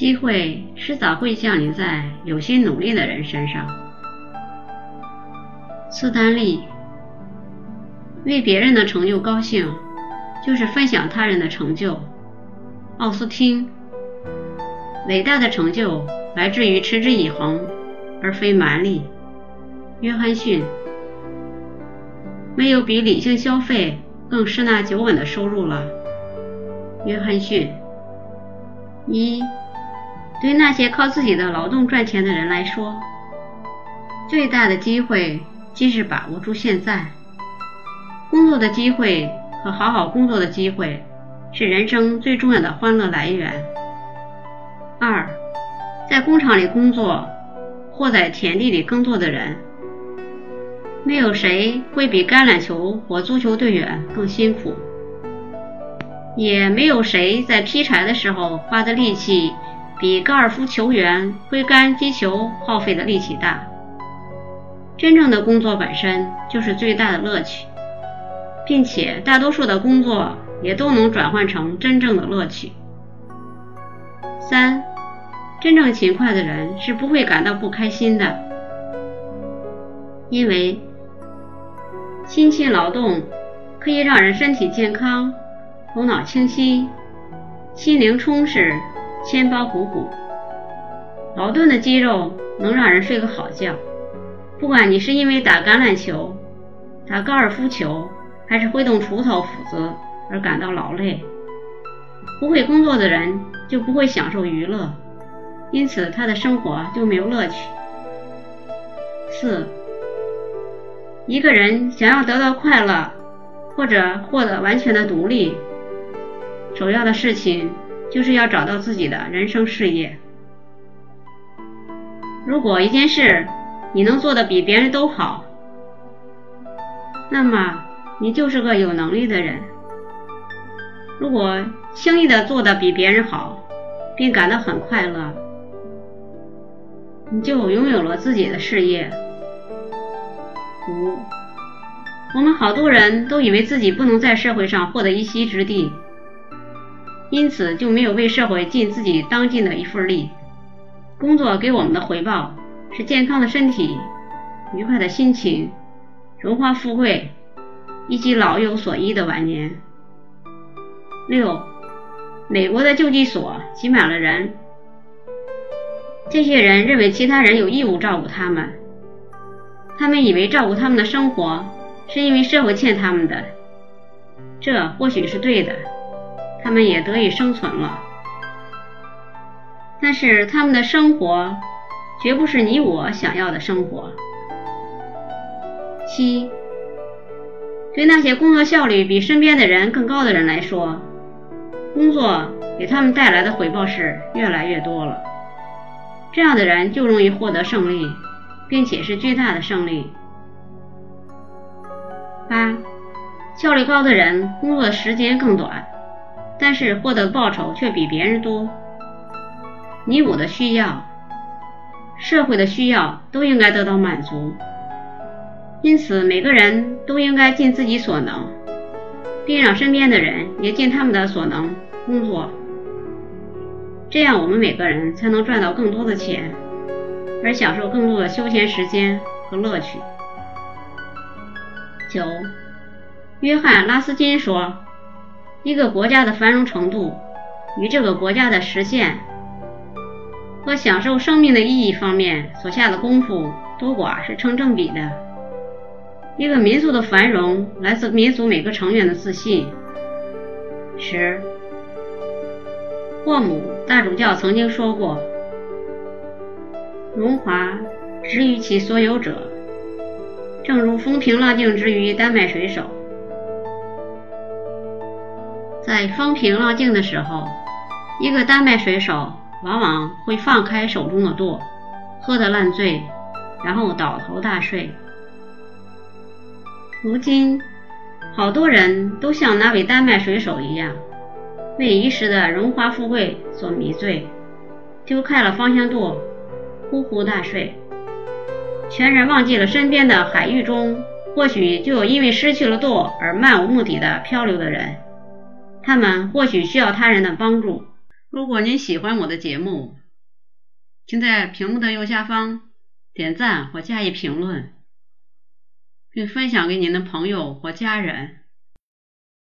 机会迟早会降临在有心努力的人身上。斯丹利，为别人的成就高兴，就是分享他人的成就。奥斯汀，伟大的成就来自于持之以恒，而非蛮力。约翰逊，没有比理性消费更十拿九稳的收入了。约翰逊，一。对那些靠自己的劳动赚钱的人来说，最大的机会即是把握住现在。工作的机会和好好工作的机会是人生最重要的欢乐来源。二，在工厂里工作或在田地里耕作的人，没有谁会比橄榄球或足球队员更辛苦，也没有谁在劈柴的时候花的力气。比高尔夫球员挥杆击球耗费的力气大。真正的工作本身就是最大的乐趣，并且大多数的工作也都能转换成真正的乐趣。三，真正勤快的人是不会感到不开心的，因为辛勤劳动可以让人身体健康、头脑清晰、心灵充实。千包鼓鼓，劳顿的肌肉能让人睡个好觉。不管你是因为打橄榄球、打高尔夫球，还是挥动锄头、斧子而感到劳累，不会工作的人就不会享受娱乐，因此他的生活就没有乐趣。四，一个人想要得到快乐，或者获得完全的独立，首要的事情。就是要找到自己的人生事业。如果一件事你能做的比别人都好，那么你就是个有能力的人。如果轻易的做的比别人好，并感到很快乐，你就拥有了自己的事业。五，我们好多人都以为自己不能在社会上获得一席之地。因此就没有为社会尽自己当尽的一份力。工作给我们的回报是健康的身体、愉快的心情、荣华富贵以及老有所依的晚年。六，美国的救济所挤满了人，这些人认为其他人有义务照顾他们，他们以为照顾他们的生活是因为社会欠他们的，这或许是对的。他们也得以生存了，但是他们的生活绝不是你我想要的生活。七，对那些工作效率比身边的人更高的人来说，工作给他们带来的回报是越来越多了。这样的人就容易获得胜利，并且是巨大的胜利。八，效率高的人工作时间更短。但是获得的报酬却比别人多。你我的需要，社会的需要都应该得到满足，因此每个人都应该尽自己所能，并让身边的人也尽他们的所能工作。这样我们每个人才能赚到更多的钱，而享受更多的休闲时间和乐趣。九，约翰·拉斯金说。一个国家的繁荣程度与这个国家的实现和享受生命的意义方面所下的功夫多寡是成正比的。一个民族的繁荣来自民族每个成员的自信。十，霍姆大主教曾经说过：“荣华之于其所有者，正如风平浪静之于丹麦水手。”在风平浪静的时候，一个丹麦水手往往会放开手中的舵，喝得烂醉，然后倒头大睡。如今，好多人都像那位丹麦水手一样，为一时的荣华富贵所迷醉，丢开了方向舵，呼呼大睡，全然忘记了身边的海域中或许就有因为失去了舵而漫无目的的漂流的人。他们或许需要他人的帮助，如果您喜欢我的节目，请在屏幕的右下方点赞或加以评论，并分享给您的朋友或家人。